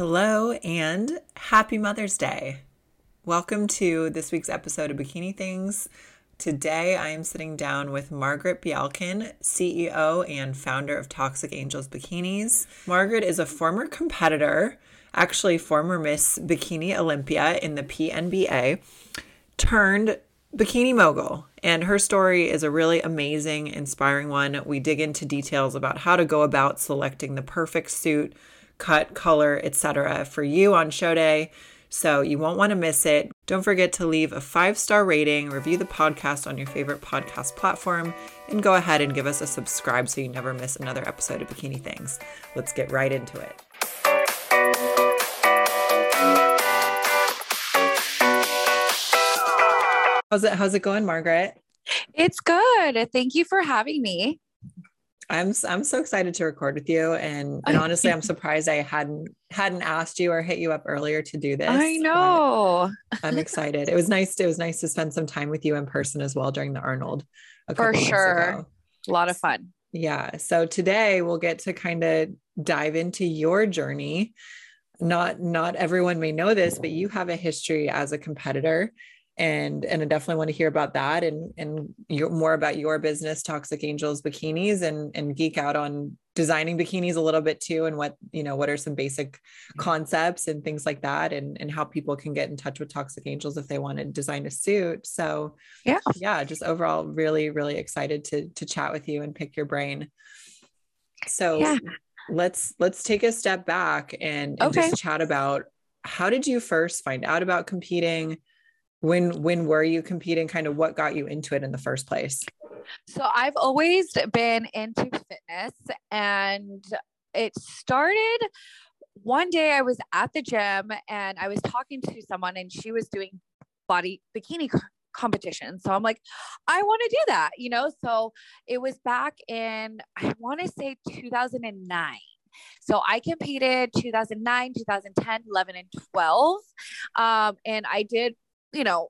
Hello and happy Mother's Day. Welcome to this week's episode of Bikini Things. Today I am sitting down with Margaret Bialkin, CEO and founder of Toxic Angels Bikinis. Margaret is a former competitor, actually former Miss Bikini Olympia in the PNBA, turned bikini mogul. And her story is a really amazing, inspiring one. We dig into details about how to go about selecting the perfect suit cut, color, etc. for you on show day. So you won't want to miss it. Don't forget to leave a five star rating, review the podcast on your favorite podcast platform, and go ahead and give us a subscribe so you never miss another episode of Bikini Things. Let's get right into it. How's it how's it going, Margaret? It's good. Thank you for having me. I'm I'm so excited to record with you, and, and honestly, I'm surprised I hadn't hadn't asked you or hit you up earlier to do this. I know. I'm excited. It was nice. To, it was nice to spend some time with you in person as well during the Arnold. For sure, a lot of fun. Yeah. So today we'll get to kind of dive into your journey. Not not everyone may know this, but you have a history as a competitor and and I definitely want to hear about that and and your, more about your business, Toxic Angels Bikinis, and and geek out on designing bikinis a little bit too, and what you know what are some basic mm-hmm. concepts and things like that, and and how people can get in touch with Toxic Angels if they want to design a suit. So yeah, yeah, just overall really really excited to to chat with you and pick your brain. So yeah. let's let's take a step back and, and okay. just chat about how did you first find out about competing when when were you competing? Kind of what got you into it in the first place? So i've always been into fitness and it started one day i was at the gym and i was talking to someone and she was doing body bikini competition so i'm like i want to do that you know? So it was back in i want to say 2009 so I competed 2009, 2010, 11, and 12. Um, and I did you know,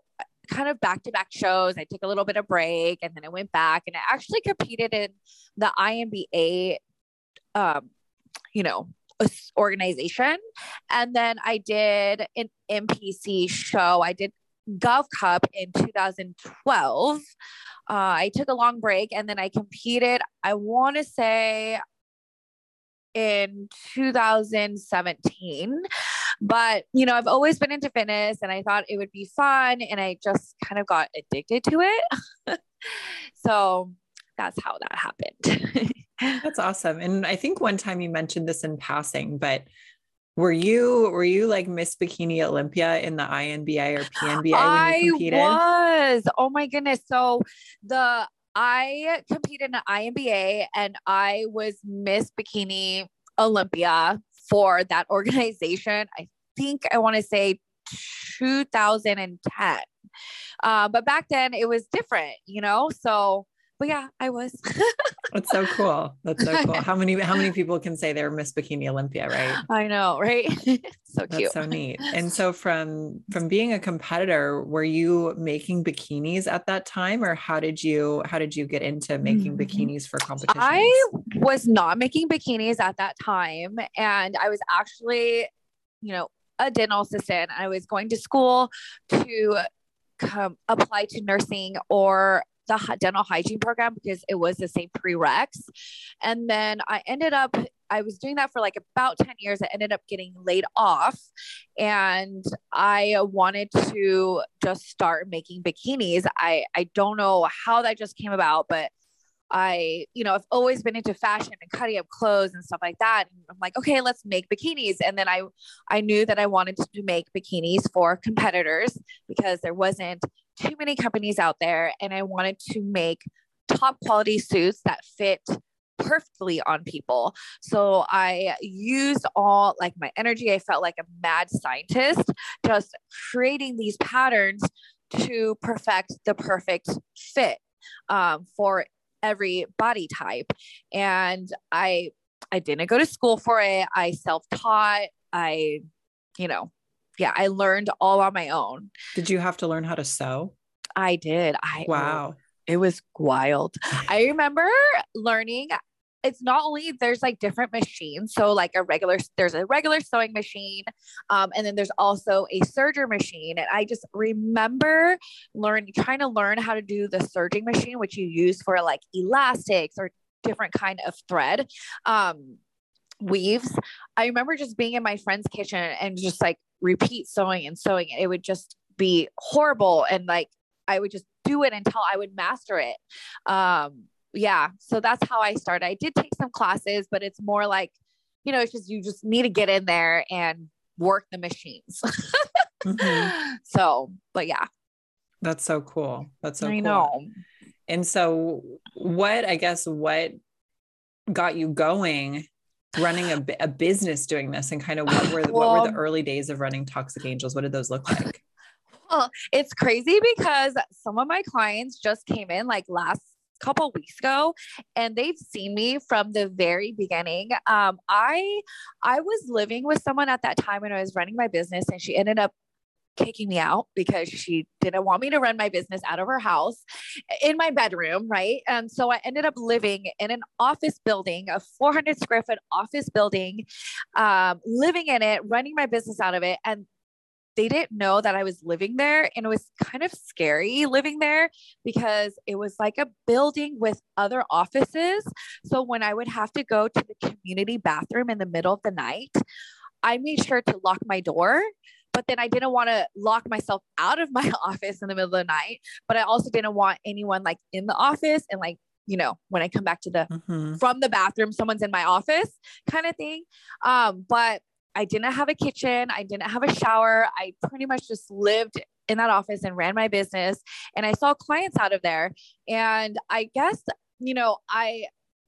kind of back to back shows. I took a little bit of break and then I went back and I actually competed in the INBA, um, you know, organization. And then I did an NPC show. I did Gov Cup in 2012. Uh, I took a long break and then I competed, I want to say in 2017. But, you know, I've always been into fitness and I thought it would be fun and I just kind of got addicted to it. so that's how that happened. that's awesome. And I think one time you mentioned this in passing, but were you were you like Miss Bikini Olympia in the INBA or PNBA when you competed? I was. Oh my goodness. So the I competed in the INBA and I was Miss Bikini Olympia for that organization. I think I want to say 2010. Uh, but back then it was different, you know? So but yeah, I was. That's so cool. That's so cool. How many how many people can say they're Miss Bikini Olympia, right? I know, right? so That's cute. so neat. And so from from being a competitor, were you making bikinis at that time or how did you how did you get into making mm-hmm. bikinis for competitions? I was not making bikinis at that time and I was actually, you know, a dental assistant. I was going to school to come apply to nursing or the dental hygiene program because it was the same prereqs. And then I ended up, I was doing that for like about 10 years. I ended up getting laid off and I wanted to just start making bikinis. I, I don't know how that just came about, but I, you know, I've always been into fashion and cutting up clothes and stuff like that. And I'm like, okay, let's make bikinis. And then I, I knew that I wanted to make bikinis for competitors because there wasn't too many companies out there. And I wanted to make top quality suits that fit perfectly on people. So I used all like my energy. I felt like a mad scientist, just creating these patterns to perfect the perfect fit um, for every body type. And I I didn't go to school for it. I self-taught. I, you know, yeah, I learned all on my own. Did you have to learn how to sew? I did. I wow. It was wild. I remember learning it's not only there's like different machines. So like a regular, there's a regular sewing machine. Um, and then there's also a serger machine. And I just remember learning, trying to learn how to do the serging machine, which you use for like elastics or different kind of thread. Um, weaves. I remember just being in my friend's kitchen and just like repeat sewing and sewing. It would just be horrible. And like, I would just do it until I would master it. Um, yeah, so that's how I started. I did take some classes, but it's more like, you know, it's just you just need to get in there and work the machines. mm-hmm. So, but yeah. That's so cool. That's so I cool. know. And so what I guess what got you going running a, a business doing this and kind of what were well, what were the early days of running Toxic Angels? What did those look like? Well, it's crazy because some of my clients just came in like last couple weeks ago and they've seen me from the very beginning um, i i was living with someone at that time when i was running my business and she ended up kicking me out because she didn't want me to run my business out of her house in my bedroom, right? And so I ended up living in an office building, a 400 square foot office building, um, living in it, running my business out of it. And they didn't know that I was living there. And it was kind of scary living there because it was like a building with other offices. So when I would have to go to the community bathroom in the middle of the night, I made sure to lock my door. But then I didn't want to lock myself out of my office in the middle of the night. But I also didn't want anyone like in the office and like you know when i come back to the mm-hmm. from the bathroom someone's in my office kind of thing um but I didn't have a kitchen. I didn't have a shower. I pretty much just lived in that office and ran my business and I saw clients out of there. And I guess, you know, I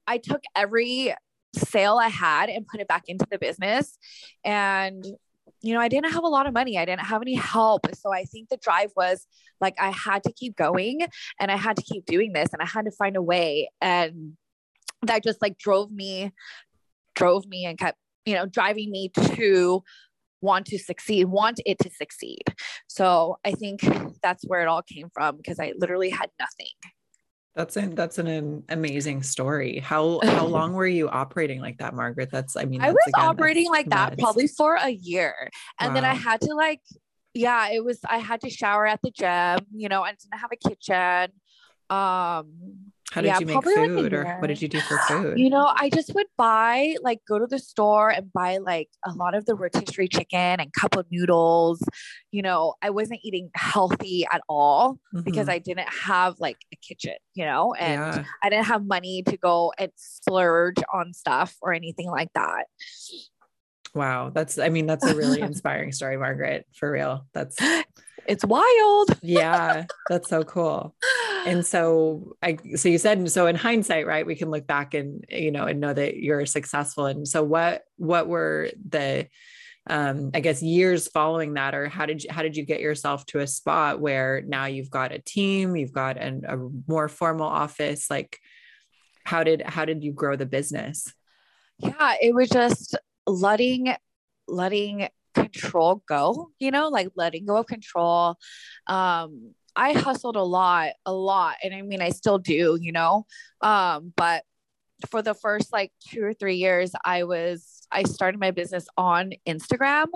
I took every sale I had and put it back into the business. And you know, I didn't have a lot of money. I didn't have any help. So I think the drive was like I had to keep going and I had to keep doing this and I had to find a way. And that just like drove me drove me and kept you know, driving me to want to succeed, want it to succeed. So I think that's where it all came from because I literally had nothing. That's an that's an amazing story. How how long were you operating like that, Margaret? That's I mean, I was again, operating like nuts. that probably for a year, and wow. then I had to like, yeah, it was. I had to shower at the gym. You know, I didn't have a kitchen. Um, how did yeah, you make food like or what did you do for food? You know, I just would buy like go to the store and buy like a lot of the rotisserie chicken and cup of noodles. You know, I wasn't eating healthy at all mm-hmm. because I didn't have like a kitchen, you know, and yeah. I didn't have money to go and splurge on stuff or anything like that. Wow. That's, I mean, that's a really inspiring story, Margaret, for real. That's, it's wild. yeah. That's so cool and so I so you said so in hindsight, right, we can look back and you know and know that you're successful. And so what what were the um I guess years following that, or how did you how did you get yourself to a spot where now you've got a team, you've got an, a more formal office? Like how did how did you grow the business? Yeah, it was just letting letting control go, you know, like letting go of control. Um, I hustled a lot, a lot. And I mean, I still do, you know. Um, but for the first like two or three years, I was I started my business on Instagram,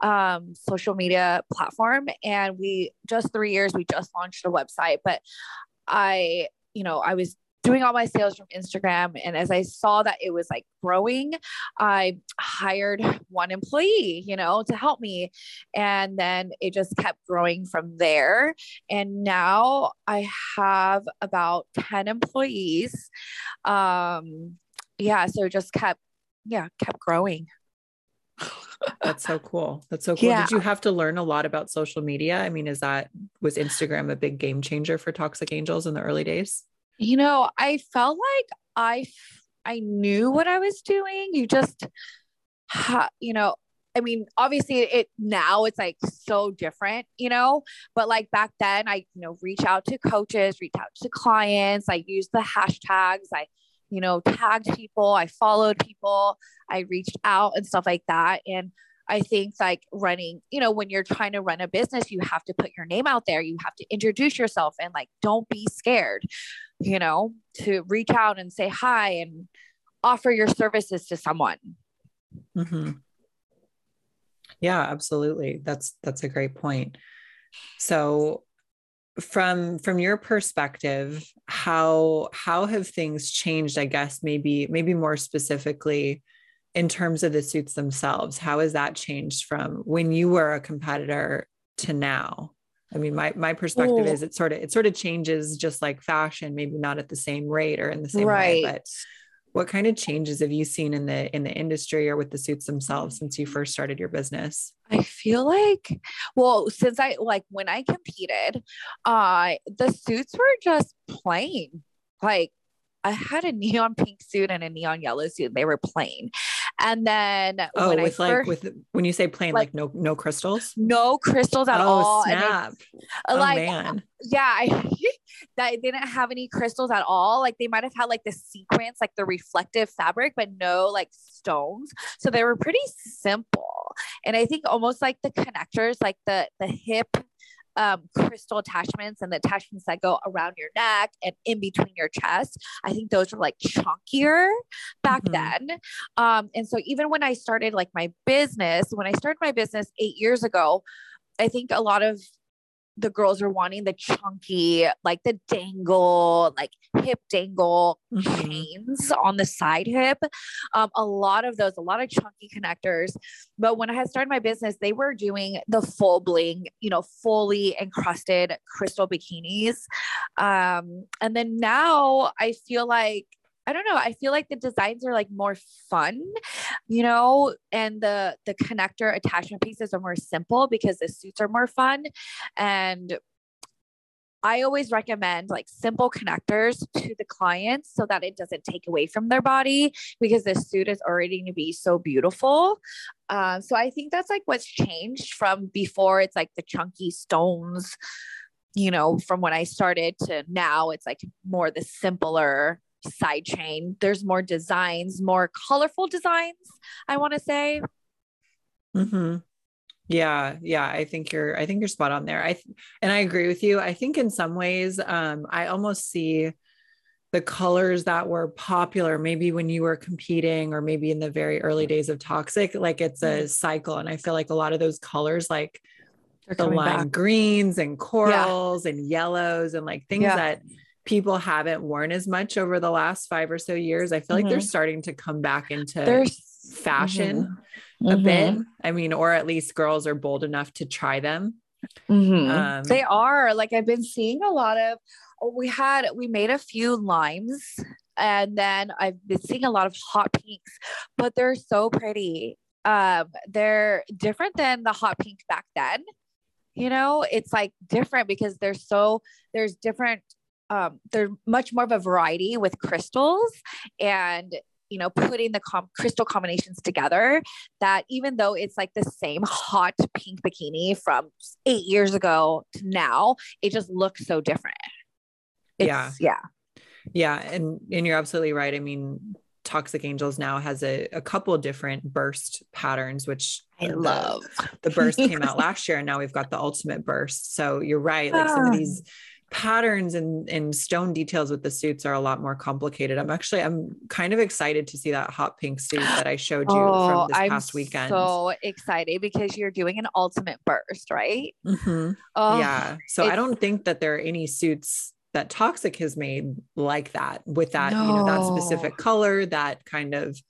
um, social media platform, and we just three years we just launched a website. But I, you know, I was doing all my sales from Instagram. And as I saw that it was like growing, I hired one employee, you know, to help me. And then it just kept growing from there. And now I have about 10 employees. Um, yeah. So it just kept, yeah, kept growing. That's so cool. That's so cool. Yeah. Did you have to learn a lot about social media? I mean, is that was Instagram a big game changer for Toxic Angels in the early days? You know, I felt like I I knew what I was doing. You just you know, I mean, obviously it now it's like so different, you know, but like back then I, you know, reach out to coaches, reach out to clients, I use the hashtags, I, you know, tagged people, I followed people, I reached out and stuff like that. And I think like running, you know, when you're trying to run a business, you have to put your name out there. You have to introduce yourself and like, don't be scared, you know, to reach out and say hi and offer your services to someone. Mm-hmm. Yeah, absolutely. That's that's a great point. So from from your perspective, how how have things changed, I guess maybe maybe more specifically in terms of the suits themselves? How has that changed from when you were a competitor to now? I mean, my my perspective Ooh. is it sort of it sort of changes just like fashion, maybe not at the same rate or in the same right. way, but what kind of changes have you seen in the in the industry or with the suits themselves since you first started your business i feel like well since i like when i competed uh the suits were just plain like I had a neon pink suit and a neon yellow suit. They were plain. And then oh, with like first, with when you say plain, like, like, no no crystals, no crystals at oh, all. Snap. Uh, oh like man. yeah, I, that didn't have any crystals at all. Like they might have had like the sequence, like the reflective fabric, but no like stones. So they were pretty simple. And I think almost like the connectors, like the the hip um, crystal attachments and the attachments that go around your neck and in between your chest. I think those were like chunkier back mm-hmm. then. Um, and so even when I started like my business, when I started my business eight years ago, I think a lot of the girls are wanting the chunky, like the dangle, like hip dangle mm-hmm. chains on the side hip. Um, a lot of those, a lot of chunky connectors. But when I had started my business, they were doing the full bling, you know, fully encrusted crystal bikinis. Um, and then now I feel like I don't know. I feel like the designs are like more fun, you know, and the the connector attachment pieces are more simple because the suits are more fun. And I always recommend like simple connectors to the clients so that it doesn't take away from their body because the suit is already going to be so beautiful. Uh, so I think that's like what's changed from before. It's like the chunky stones, you know, from when I started to now. It's like more the simpler side chain. There's more designs, more colorful designs, I want to say. Mm-hmm. Yeah, yeah, I think you're I think you're spot on there. I th- and I agree with you. I think in some ways um I almost see the colors that were popular maybe when you were competing or maybe in the very early days of toxic like it's a mm-hmm. cycle and I feel like a lot of those colors like the lime back. greens and corals yeah. and yellows and like things yeah. that people haven't worn as much over the last five or so years. I feel like mm-hmm. they're starting to come back into There's, fashion mm-hmm. a bit. Mm-hmm. I mean, or at least girls are bold enough to try them. Mm-hmm. Um, they are like I've been seeing a lot of. We had we made a few limes, and then I've been seeing a lot of hot pinks, but they're so pretty. Um, they're different than the hot pink back then. You know, it's like different because there's so there's different um, there's much more of a variety with crystals and you know putting the com- crystal combinations together that even though it's like the same hot pink bikini from eight years ago to now it just looks so different. It's, yeah. yeah. Yeah and and you're absolutely right. I mean toxic angels now has a, a couple different burst patterns which i the, love. the burst came out last year and now we've got the ultimate burst. So you're right like some of these patterns and, and stone details with the suits are a lot more complicated. I'm actually I'm kind of excited to see that hot pink suit that I showed you oh, from this I'm past weekend. So excited because you're doing an ultimate burst, right? Mm-hmm. Oh, yeah. So I don't think that there are any suits that Toxic has made like that with that, no. you know, that specific color, that kind of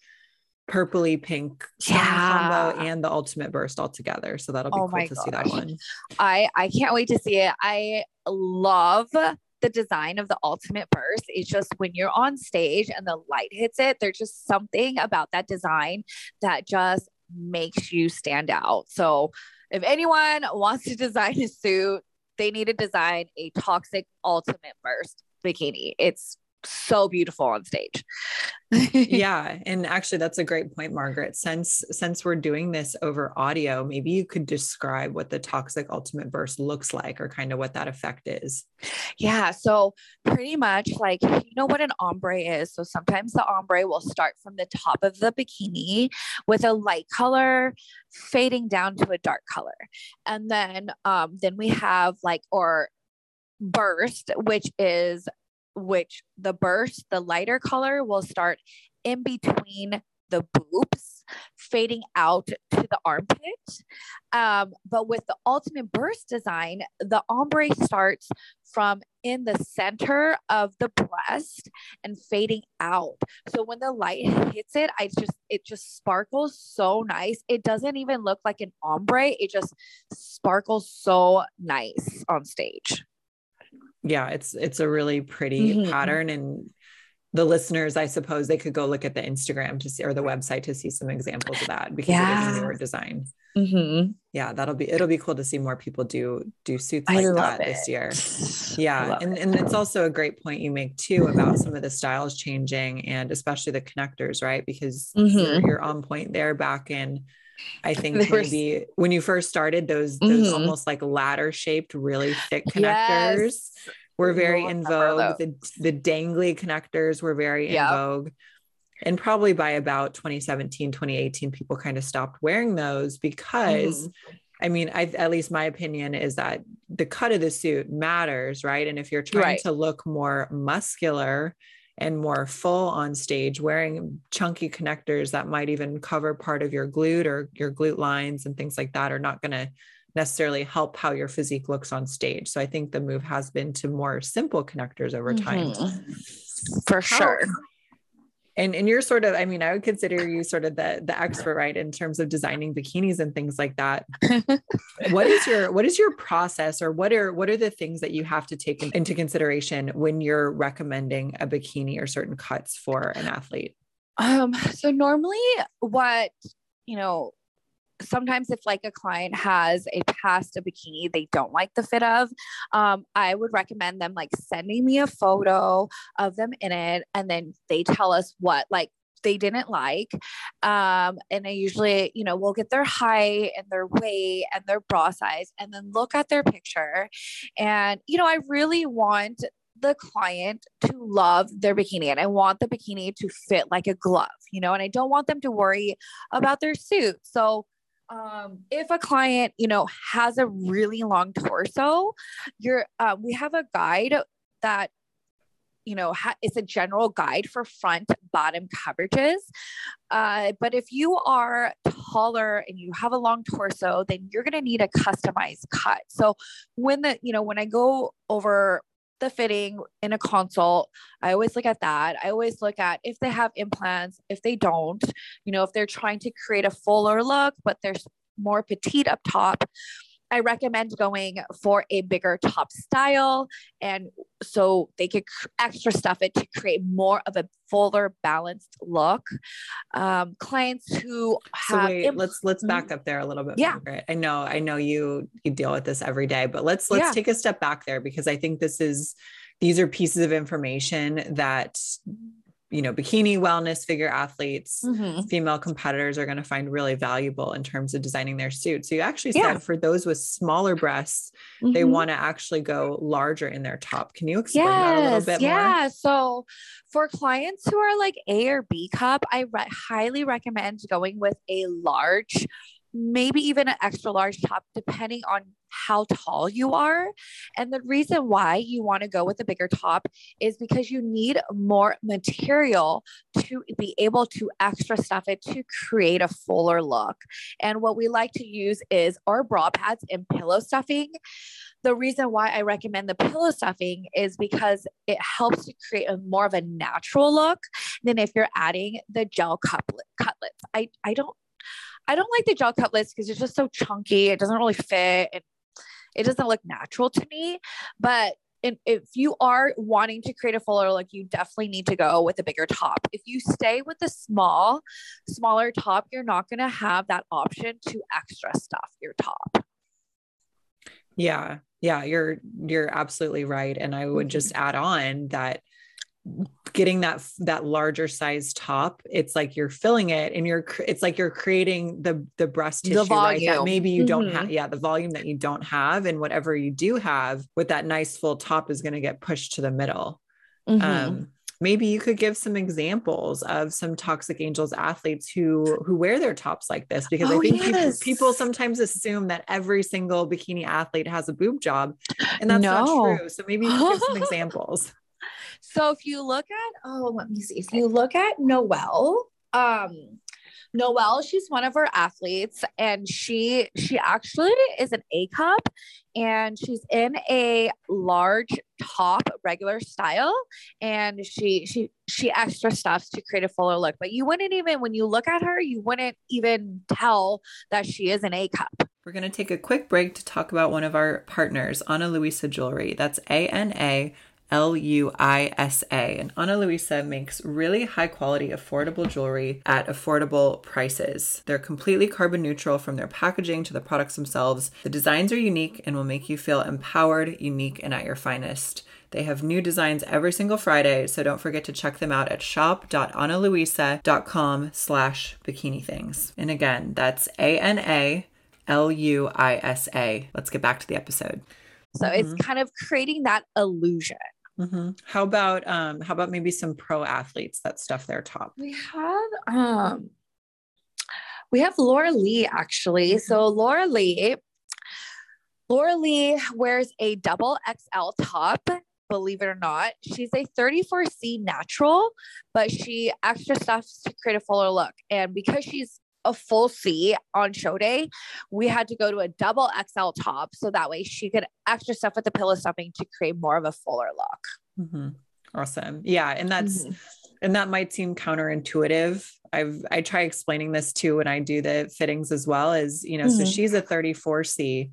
purpley pink yeah. combo and the ultimate burst all together. So that'll be oh cool to gosh. see that one. I I can't wait to see it. I love the design of the ultimate burst. It's just when you're on stage and the light hits it, there's just something about that design that just makes you stand out. So if anyone wants to design a suit, they need to design a toxic ultimate burst bikini. It's so beautiful on stage. yeah, and actually that's a great point Margaret. Since since we're doing this over audio, maybe you could describe what the toxic ultimate burst looks like or kind of what that effect is. Yeah, so pretty much like you know what an ombre is. So sometimes the ombre will start from the top of the bikini with a light color fading down to a dark color. And then um then we have like or burst which is which the burst, the lighter color will start in between the boobs, fading out to the armpit. Um, but with the ultimate burst design, the ombre starts from in the center of the breast and fading out. So when the light hits it, I just it just sparkles so nice. It doesn't even look like an ombre. It just sparkles so nice on stage. Yeah, it's it's a really pretty mm-hmm. pattern and the listeners, I suppose they could go look at the Instagram to see or the website to see some examples of that because yeah. it is a newer design. Mm-hmm. Yeah, that'll be it'll be cool to see more people do do suits like that it. this year. Yeah, and it. and it's also a great point you make too about some of the styles changing and especially the connectors, right? Because mm-hmm. you're, you're, on point there back in. I think maybe when you first started those those mm-hmm. almost like ladder shaped, really thick connectors. Yes were very in vogue. The, the dangly connectors were very yep. in vogue. And probably by about 2017, 2018, people kind of stopped wearing those because, mm. I mean, I, at least my opinion is that the cut of the suit matters, right? And if you're trying right. to look more muscular and more full on stage, wearing chunky connectors that might even cover part of your glute or your glute lines and things like that are not going to necessarily help how your physique looks on stage. So I think the move has been to more simple connectors over time. Mm-hmm. For how, sure. And and you're sort of, I mean, I would consider you sort of the the expert, right, in terms of designing bikinis and things like that. what is your what is your process or what are what are the things that you have to take into consideration when you're recommending a bikini or certain cuts for an athlete? Um, so normally what you know sometimes if like a client has a past a bikini they don't like the fit of um, i would recommend them like sending me a photo of them in it and then they tell us what like they didn't like um, and i usually you know we'll get their height and their weight and their bra size and then look at their picture and you know i really want the client to love their bikini and I want the bikini to fit like a glove, you know, and I don't want them to worry about their suit. So um, if a client, you know, has a really long torso, you're, uh, we have a guide that, you know, ha- it's a general guide for front bottom coverages. Uh, but if you are taller and you have a long torso, then you're going to need a customized cut. So when the, you know, when I go over the fitting in a consult. I always look at that. I always look at if they have implants, if they don't, you know, if they're trying to create a fuller look, but there's more petite up top. I recommend going for a bigger top style. And so they could extra stuff it to create more of a fuller, balanced look. Um, clients who have. So wait, imp- let's, let's back mm-hmm. up there a little bit. Yeah. I know, I know you, you deal with this every day, but let's, let's yeah. take a step back there because I think this is, these are pieces of information that you know, bikini wellness figure athletes, mm-hmm. female competitors are going to find really valuable in terms of designing their suit. So you actually yeah. said for those with smaller breasts, mm-hmm. they want to actually go larger in their top. Can you explain yes, that a little bit yeah. more? Yeah. So for clients who are like A or B cup, I re- highly recommend going with a large maybe even an extra large top, depending on how tall you are. And the reason why you want to go with a bigger top is because you need more material to be able to extra stuff it to create a fuller look. And what we like to use is our bra pads and pillow stuffing. The reason why I recommend the pillow stuffing is because it helps to create a more of a natural look than if you're adding the gel cutlets. I, I don't I don't like the gel cutlets because it's just so chunky. It doesn't really fit. and it doesn't look natural to me. But if you are wanting to create a fuller look, you definitely need to go with a bigger top. If you stay with the small, smaller top, you're not going to have that option to extra stuff your top. Yeah. Yeah, you're you're absolutely right and I would just mm-hmm. add on that getting that that larger size top it's like you're filling it and you're it's like you're creating the the breast tissue the right that maybe you mm-hmm. don't have yeah the volume that you don't have and whatever you do have with that nice full top is going to get pushed to the middle mm-hmm. um maybe you could give some examples of some toxic angels athletes who who wear their tops like this because oh, i think yes. people, people, sometimes assume that every single bikini athlete has a boob job and that's no. not true so maybe you could give some examples So if you look at, oh, let me see. If you look at Noelle, um, Noelle, she's one of our athletes, and she she actually is an A cup, and she's in a large top regular style, and she she she extra stuffs to create a fuller look. But you wouldn't even when you look at her, you wouldn't even tell that she is an A cup. We're going to take a quick break to talk about one of our partners, Ana Luisa Jewelry. That's A N A L U I S A. And Ana Luisa makes really high quality, affordable jewelry at affordable prices. They're completely carbon neutral from their packaging to the products themselves. The designs are unique and will make you feel empowered, unique, and at your finest. They have new designs every single Friday, so don't forget to check them out at shop.analuisa.com slash bikini things. And again, that's A-N-A L U I S A. Let's get back to the episode. So mm-hmm. it's kind of creating that illusion. Mm-hmm. How about um how about maybe some pro athletes that stuff their top? We have um we have Laura Lee actually. So mm-hmm. Laura Lee Laura Lee wears a double XL top, believe it or not. She's a 34C natural, but she extra stuffs to create a fuller look. And because she's a full C on show day, we had to go to a double XL top so that way she could extra stuff with the pillow stuffing to create more of a fuller look. Mm-hmm. Awesome. Yeah. And that's, mm-hmm. and that might seem counterintuitive. I've, I try explaining this too when I do the fittings as well as, you know, mm-hmm. so she's a 34C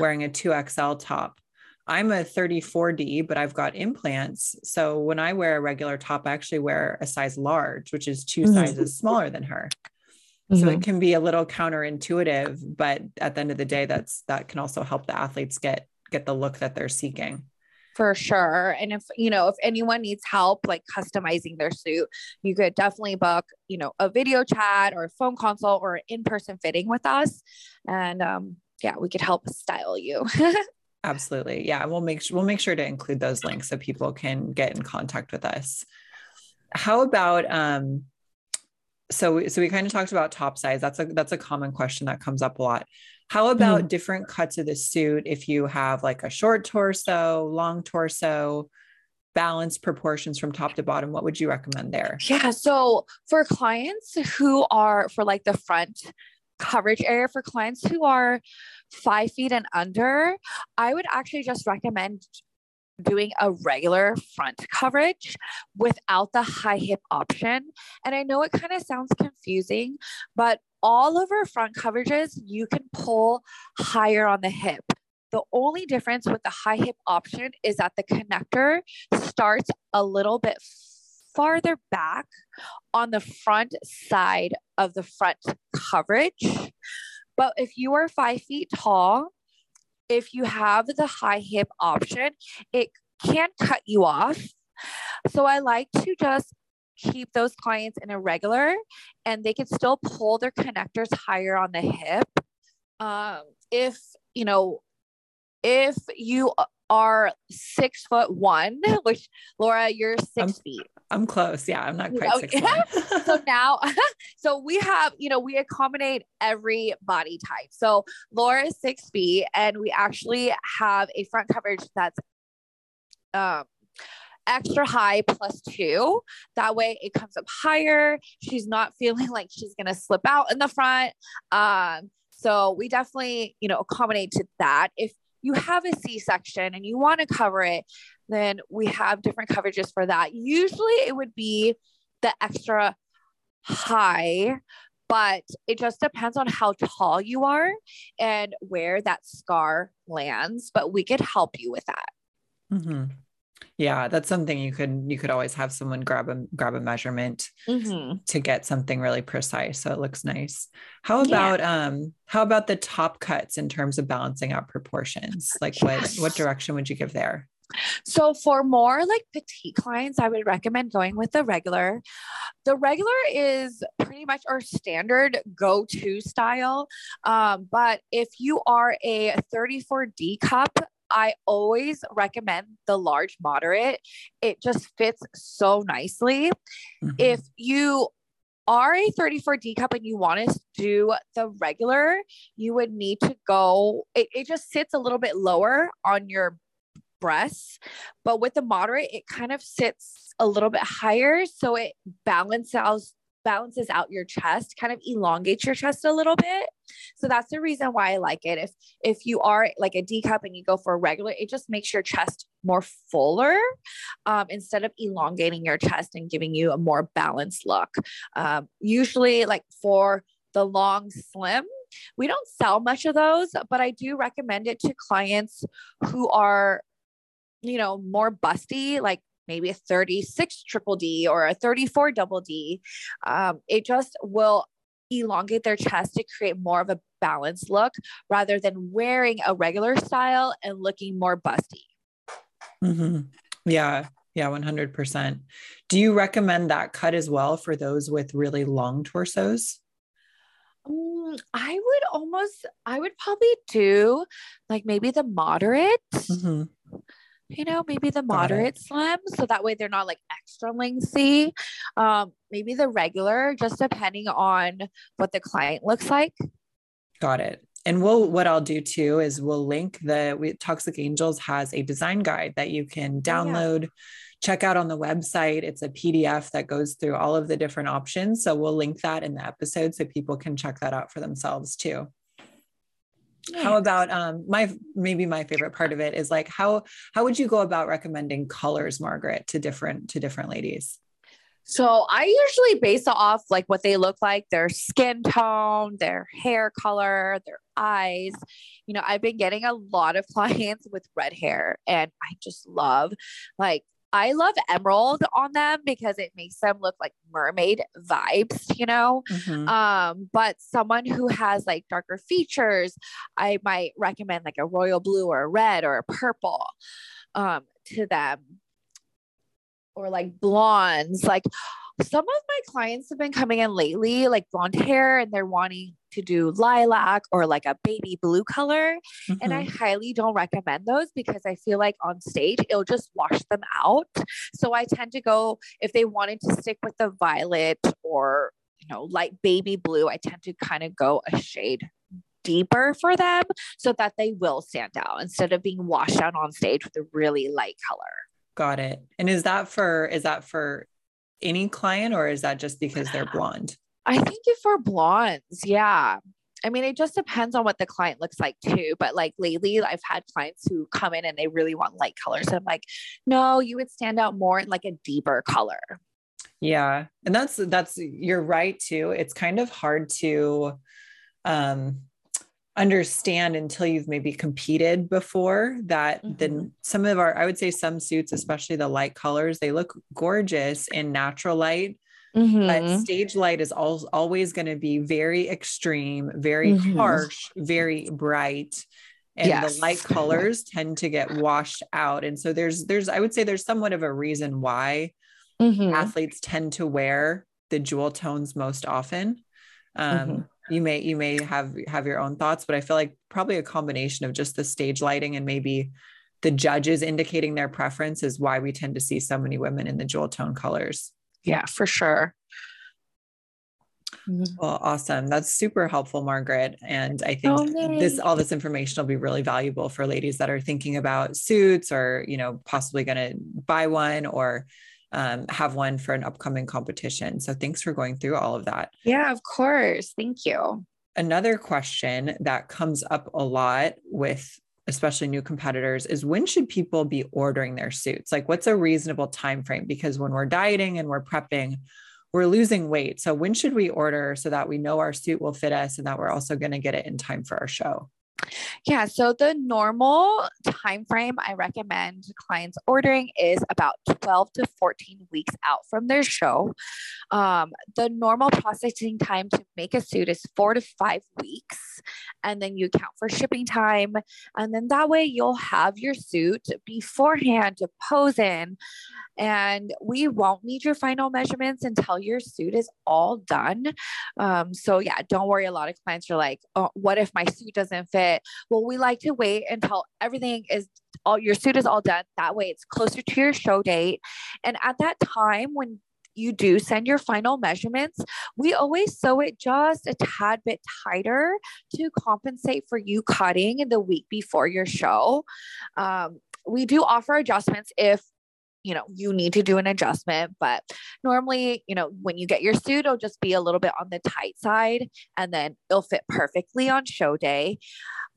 wearing a 2XL top. I'm a 34D, but I've got implants. So when I wear a regular top, I actually wear a size large, which is 2 mm-hmm. sizes smaller than her. Mm-hmm. So it mm-hmm. can be a little counterintuitive, but at the end of the day, that's that can also help the athletes get get the look that they're seeking. For sure. And if, you know, if anyone needs help like customizing their suit, you could definitely book, you know, a video chat or a phone consult or an in-person fitting with us. And um, yeah, we could help style you. Absolutely. Yeah. We'll make sure, we'll make sure to include those links so people can get in contact with us. How about um so so we kind of talked about top size. That's a that's a common question that comes up a lot. How about mm different cuts of the suit if you have like a short torso long torso balanced proportions from top to bottom? What would you recommend there? Yeah so for clients who are for like the front coverage area for clients who are five feet and under i would actually just recommend doing a regular front coverage without the high hip option. And I know it kind of sounds confusing, but all of our front coverages, you can pull higher on the hip. The only difference with the high hip option is that the connector starts a little bit farther back on the front side of the front coverage. But if you are five feet tall, if you have the high hip option, it can cut you off. So I like to just keep those clients in a regular and they can still pull their connectors higher on the hip. Um, if, you know, if you are six foot one, which Laura, you're 6 I'm, feet. I'm close. Yeah, I'm not quite six so now, so we have, you know, we accommodate every body type. So Laura is six feet, and we actually have a front coverage that's um extra high plus two. That way it comes up higher. She's not feeling like she's gonna slip out in the front. Um, so we definitely, you know, accommodate to that. If you have a C-section and you want to cover it, then we have different coverages for that. Usually it would be the extra high, but it just depends on how tall you are and where that scar lands. But we could help you with that. Mm-hmm. Yeah, that's something you could you could always have someone grab a grab a measurement mm-hmm. to get something really precise so it looks nice. How about yeah. um how about the top cuts in terms of balancing out proportions? Like yes. what what direction would you give there? So for more like petite clients, I would recommend going with the regular. The regular is pretty much our standard go-to style. Um, but if you are a 34D cup, I always recommend the large moderate. It just fits so nicely. Mm-hmm. If you are a 34D cup and you want to do the regular, you would need to go, it, it just sits a little bit lower on your breasts. But with the moderate, it kind of sits a little bit higher. So it balances balances out your chest, kind of elongates your chest a little bit. So that's the reason why I like it. If if you are like a D cup and you go for a regular, it just makes your chest more fuller um, instead of elongating your chest and giving you a more balanced look. Um, usually, like for the long slim, we don't sell much of those, but I do recommend it to clients who are, you know, more busty, like maybe a 36 triple D or a 34 double D. Um, it just will elongate their chest to create more of a balanced look rather than wearing a regular style and looking more busty. Mm-hmm. Yeah. Yeah, 100%. Do you recommend that cut as well for those with really long torsos? Um, I would almost, I would probably do like maybe the moderate. Mm-hmm. You know, maybe the moderate slim, so that way they're not like extra lengthy. Um, maybe the regular, just depending on what the client looks like. Got it. And we'll what I'll do too is we'll link the we, Toxic Angels has a design guide that you can download. Oh, yeah check out on the website. It's a PDF that goes through all of the different options. So we'll link that in the episode so people can check that out for themselves too. How about um my maybe my favorite part of it is like how how would you go about recommending colors, Margaret, to different to different ladies? So I usually base it off like what they look like, their skin tone, their hair color, their eyes. You know, I've been getting a lot of clients with red hair and I just love like I love emerald on them because it makes them look like mermaid vibes, you know. Mm-hmm. Um, but someone who has like darker features, I might recommend like a royal blue or a red or a purple um to them. Or like blondes, like some of my clients have been coming in lately, like blonde hair, and they're wanting to do lilac or like a baby blue color. Mm-hmm. And I mm-hmm. highly don't recommend those because I feel like on stage it'll just wash them out. So I tend to go, if they wanted to stick with the violet or, you know, light baby blue, I tend to kind of go a shade deeper for them so that they will stand out instead of being washed out on stage with a really light color. Got it. And is that for is that for any client or is that just because they're blonde? I think if for blondes, yeah. I mean, it just depends on what the client looks like too. But like lately, I've had clients who come in and they really want light colors. I'm like, no, you would stand out more in like a deeper color. Yeah. And that's, that's, you're right too. It's kind of hard to, um, understand until you've maybe competed before that mm-hmm. then some of our i would say some suits especially the light colors they look gorgeous in natural light mm-hmm. but stage light is al- always going to be very extreme very mm-hmm. harsh very bright and yes. the light colors tend to get washed out and so there's there's i would say there's somewhat of a reason why mm-hmm. athletes tend to wear the jewel tones most often um, mm-hmm you may you may have have your own thoughts but i feel like probably a combination of just the stage lighting and maybe the judges indicating their preference is why we tend to see so many women in the jewel tone colors. Yeah for sure. Mm-hmm. well awesome. That's super helpful margaret. And i think oh, this all this information will be really valuable for ladies that are thinking about suits or you know possibly going to buy one or um, have one for an upcoming competition. So thanks for going through all of that. Yeah, of course. Thank you. Another question that comes up a lot with especially new competitors is when should people be ordering their suits like what's a reasonable time frame because when we're dieting and we're prepping we're losing weight so when should we order so that we know our suit will fit us and that we're also going to get it in time for our show yeah, so the normal time frame I recommend clients ordering is about 12 to 14 weeks out from their show. Um, the normal processing time to make a suit is four to five weeks, and then you account for shipping time, and then that way you'll have your suit beforehand to pose in, and we won't need your final measurements until your suit is all done. Um, so yeah, don't worry. A lot of clients are like, "Oh, what if my suit doesn't fit?" Well, we like to wait until everything is all your suit is all done. That way it's closer to your show date. And at that time, when you do send your final measurements, we always sew it just a tad bit tighter to compensate for you cutting the week before your show. Um, we do offer adjustments if you know you need to do an adjustment but normally you know when you get your suit it'll just be a little bit on the tight side and then it'll fit perfectly on show day.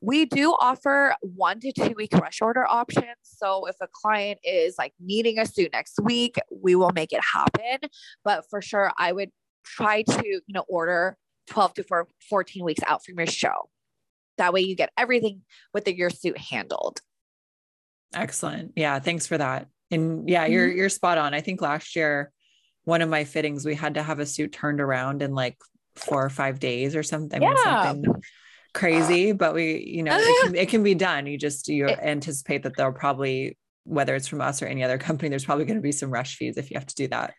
We do offer one to two week rush order options so if a client is like needing a suit next week we will make it happen but for sure i would try to you know order 12 to 14 weeks out from your show. That way you get everything with the, your suit handled. Excellent. Yeah thanks for that and yeah, you're mm-hmm. you're spot on. I think last year one of my fittings we had to have a suit turned around in like four or five days or something. Yeah. something crazy, but we, you know, it can, it can be done. You just you anticipate that they'll probably whether it's from us or any other company, there's probably going to be some rush fees if you have to do that.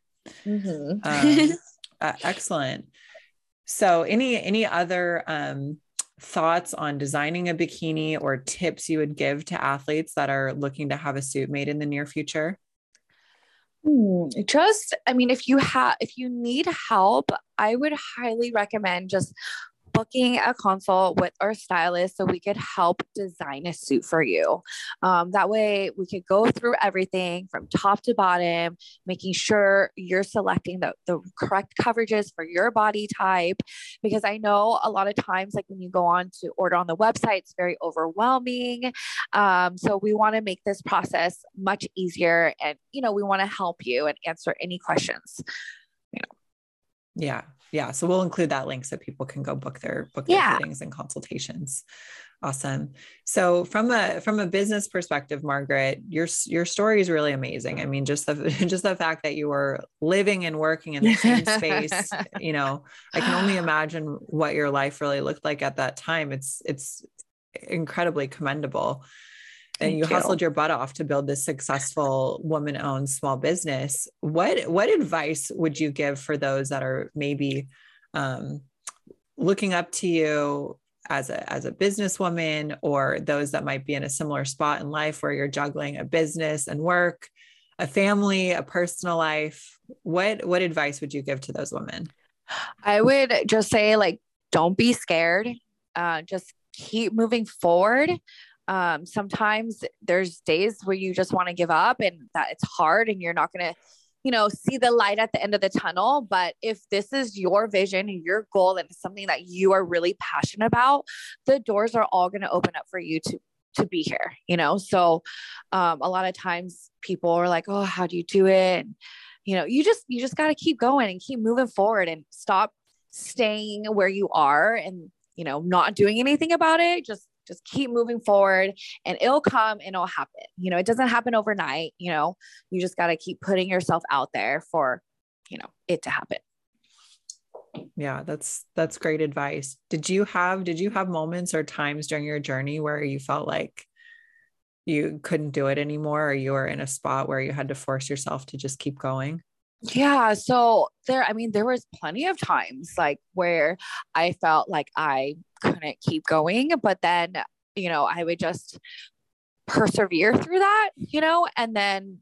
Mm-hmm. Um, uh, excellent. So, any any other um, thoughts on designing a bikini or tips you would give to athletes that are looking to have a suit made in the near future? Hmm, just, I mean, if you have, if you need help, I would highly recommend just booking a consult with our stylist so we could help design a suit for you. Um, that way, we could go through everything from top to bottom, making sure you're selecting the, the correct coverages for your body type. Because I know a lot of times, like when you go on to order on the website, it's very overwhelming. Um, so we want to make this process much easier and, you know, we want to help you and answer any questions. You know. Yeah, yeah. So we'll include that link so people can go book their book their yeah. and consultations. Awesome. So from a from a business perspective, Margaret, your your story is really amazing. I mean, just the just the fact that you were living and working in the same space, you know, I can only imagine what your life really looked like at that time. It's it's incredibly commendable. And you, you, hustled your butt off to build this successful woman-owned small business. What what advice would you give for those that are maybe um, looking up to you as a as a businesswoman or those that might be in a similar spot in life where you're juggling a business and work a family a personal life? What what advice would you give to those women? I would just say like don't be scared. Uh, just keep moving forward um, sometimes there's days where you just want to give up and that it's hard and you're not going to you know, see the light at the end of the tunnel. But if this is your vision and your goal and something that you are really passionate about, the doors are all going to open up for you to to be here, you know? So um, a lot of times people are like, oh, how do you do it? And, you know, you just, you just got to keep going and keep moving forward and stop staying where you are and, you know, not doing anything about it. Just just keep moving forward and it'll come and it'll happen. You know, it doesn't happen overnight. You know, you just got to keep putting yourself out there for, you know, it to happen. Yeah, that's that's great advice. Did you have did you have moments or times during your journey where you felt like you couldn't do it anymore or you were in a spot where you had to force yourself to just keep going? Yeah. So there, I mean, there was plenty of times like where I felt like I couldn't keep going, but then, you know, I would just persevere through that, you know, and then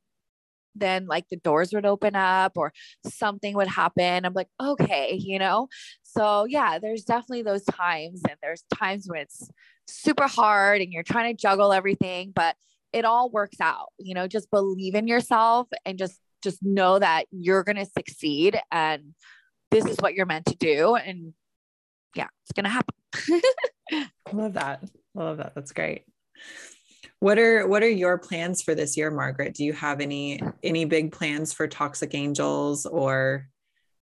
then like the doors would open up or something would happen. I'm like, okay, you know? So yeah, there's definitely those times and there's times when it's super hard and you're trying to juggle everything, but it all works out. You know, just believe in yourself and just just know that you're going to succeed and this is what you're meant to do. And yeah, it's going to happen. Love that. Love that. That's great. What are what are your plans for this year, Margaret? Do you have any any big plans for Toxic Angels or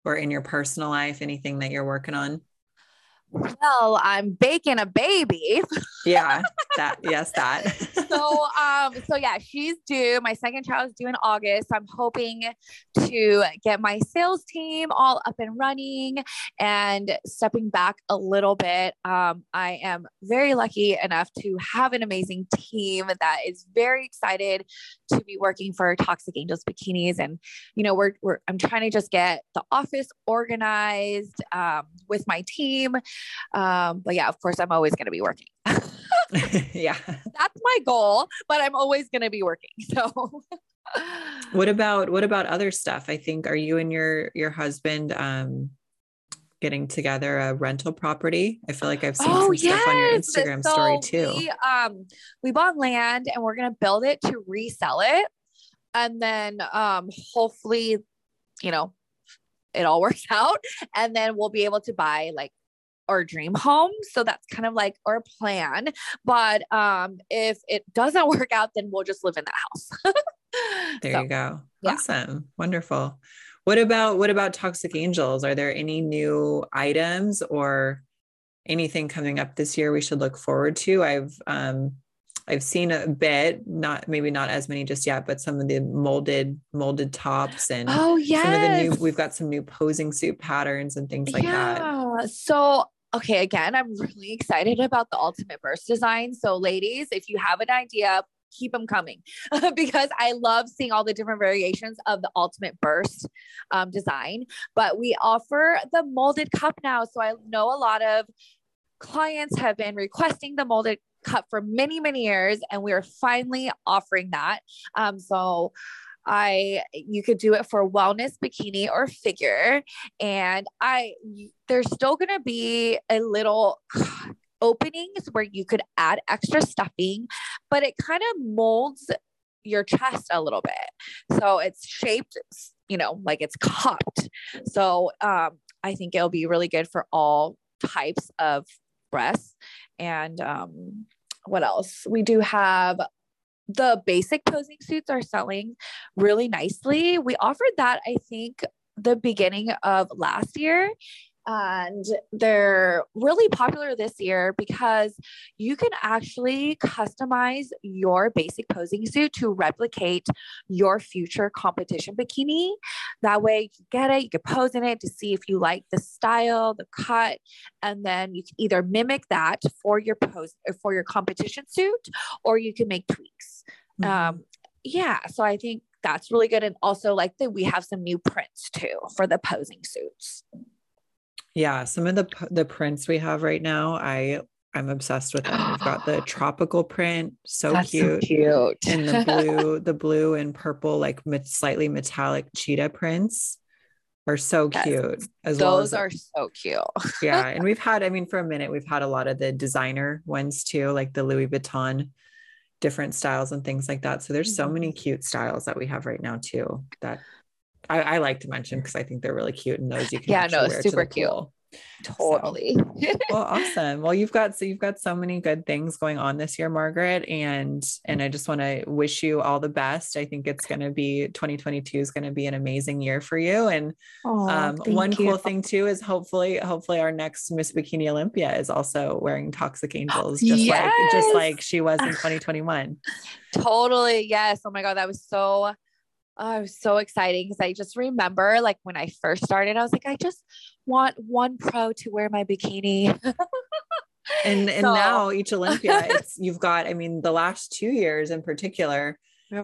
or in your personal life, anything that you're working on? Well, I'm baking a baby. yeah, that yes, that. so um, so yeah, she's due. My second child is due in August. I'm hoping to get my sales team all up and running and stepping back a little bit. Um, I am very lucky enough to have an amazing team that is very excited to be working for Toxic Angels Bikinis. And, you know, we're, we're I'm trying to just get the office organized um, with my team. Um, but yeah, of course, I'm always going to be working. yeah. That's my goal, but I'm always going to be working. So what about what about other stuff? I think are you and your your husband um getting together a rental property. I feel like I've seen oh, some yes. stuff on your Instagram so story too. We, um, we bought land and we're gonna build it to resell it, and then um, hopefully, you know, it all works out, and then we'll be able to buy like our dream home. So that's kind of like our plan. But um, if it doesn't work out, then we'll just live in that house. there so, you go. Yeah. Awesome. Wonderful. What about what about Toxic Angels? Are there any new items or anything coming up this year we should look forward to? I've um I've seen a bit, not maybe not as many just yet, but some of the molded molded tops and oh yeah, some of the new we've got some new posing suit patterns and things like yeah. that. So okay, again, I'm really excited about the ultimate burst design. So ladies, if you have an idea, keep them coming because I love seeing all the different variations of the ultimate burst um, design. But we offer the molded cup now. So I know a lot of clients have been requesting the molded cup for many, many years, and we are finally offering that. Um, so I you could do it for wellness bikini or figure and I there's still to be a little openings where you could add extra stuffing, but it kind of molds your chest a little bit. So it's shaped, you know, like it's cupped. So um, I think it'll be really good for all types of breasts. And um, what else? We do have the basic posing suits are selling really nicely. We offered that, I think, the beginning of last year and they're really popular this year because you can actually customize your basic posing suit to replicate your future competition bikini. That way, you get it, you can pose in it to see if you like the style, the cut, and then you can either mimic that for your pose for your competition suit, or you can make tweaks. Mm-hmm. Um, yeah, so I think that's really good, and also like that we have some new prints too for the posing suits. Yeah, some of the the prints we have right now, I I'm obsessed with them. We've got the tropical print, so That's cute, so cute, and the blue, the blue and purple, like slightly metallic cheetah prints are so yes. cute. As those well as, are so cute. yeah, and we've had, I mean, for a minute, we've had a lot of the designer ones too, like the Louis Vuitton, different styles and things like that. So there's so many mm-hmm. cute styles that we have right now too that I, I like to mention because I think they're really cute and those you can yeah no super cute. Pool. Totally. So, well, awesome. Well, you've got so you've got so many good things going on this year, Margaret, and and I just want to wish you all the best. I think it's going to be 2022 is going to be an amazing year for you. And oh, um, one you. cool thing too is hopefully hopefully our next Miss Bikini Olympia is also wearing Toxic Angels, just yes. like just like she was in 2021. Totally. Yes. Oh my god, that was so oh, it was so exciting because I just remember like when I first started, I was like, I just want one pro to wear my bikini. and and so. now each Olympia, it's you've got, I mean, the last two years in particular,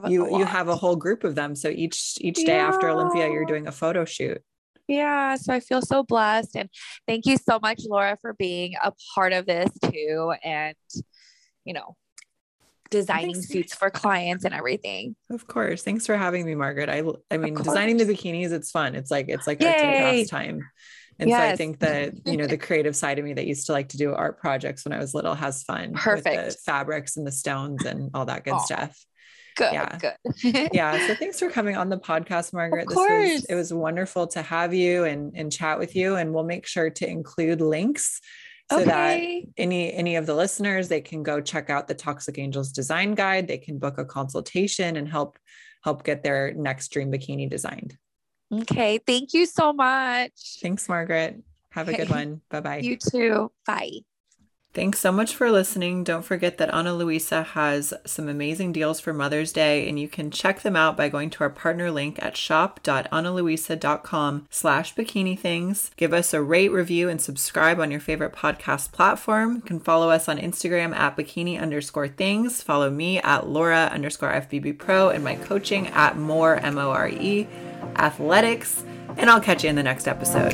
you you have a whole group of them. So each each day yeah. after Olympia, you're doing a photo shoot. Yeah, so I feel so blessed. And thank you so much, Laura, for being a part of this too. And, you know, designing Thanks. suits for clients and everything. Of course. Thanks for having me, Margaret. I I mean, designing the bikinis, it's fun. It's like it's like Yay. time. And yes. so I think that, you know, the creative side of me that used to like to do art projects when I was little has fun. Perfect. the fabrics and the stones and all that good stuff. Good. Yeah. Good. yeah. So thanks for coming on the podcast, Margaret. Of course. Was, it was wonderful to have you and, and chat with you. And we'll make sure to include links so okay. that any any of the listeners they can go check out the toxic angels design guide. They can book a consultation and help help get their next dream bikini designed. Okay. Thank you so much. Thanks margaret. Have a good one. Bye bye you too. Bye Thanks so much for listening. Don't forget that Ana Luisa has some amazing deals for Mother's Day, and you can check them out by going to our partner link at shop.analuisa.com slash bikini things. Give us a rate, review, and subscribe on your favorite podcast platform. You can follow us on Instagram at bikini underscore things. Follow me at Laura underscore FBB Pro and my coaching at more M O R E athletics. And I'll catch you in the next episode.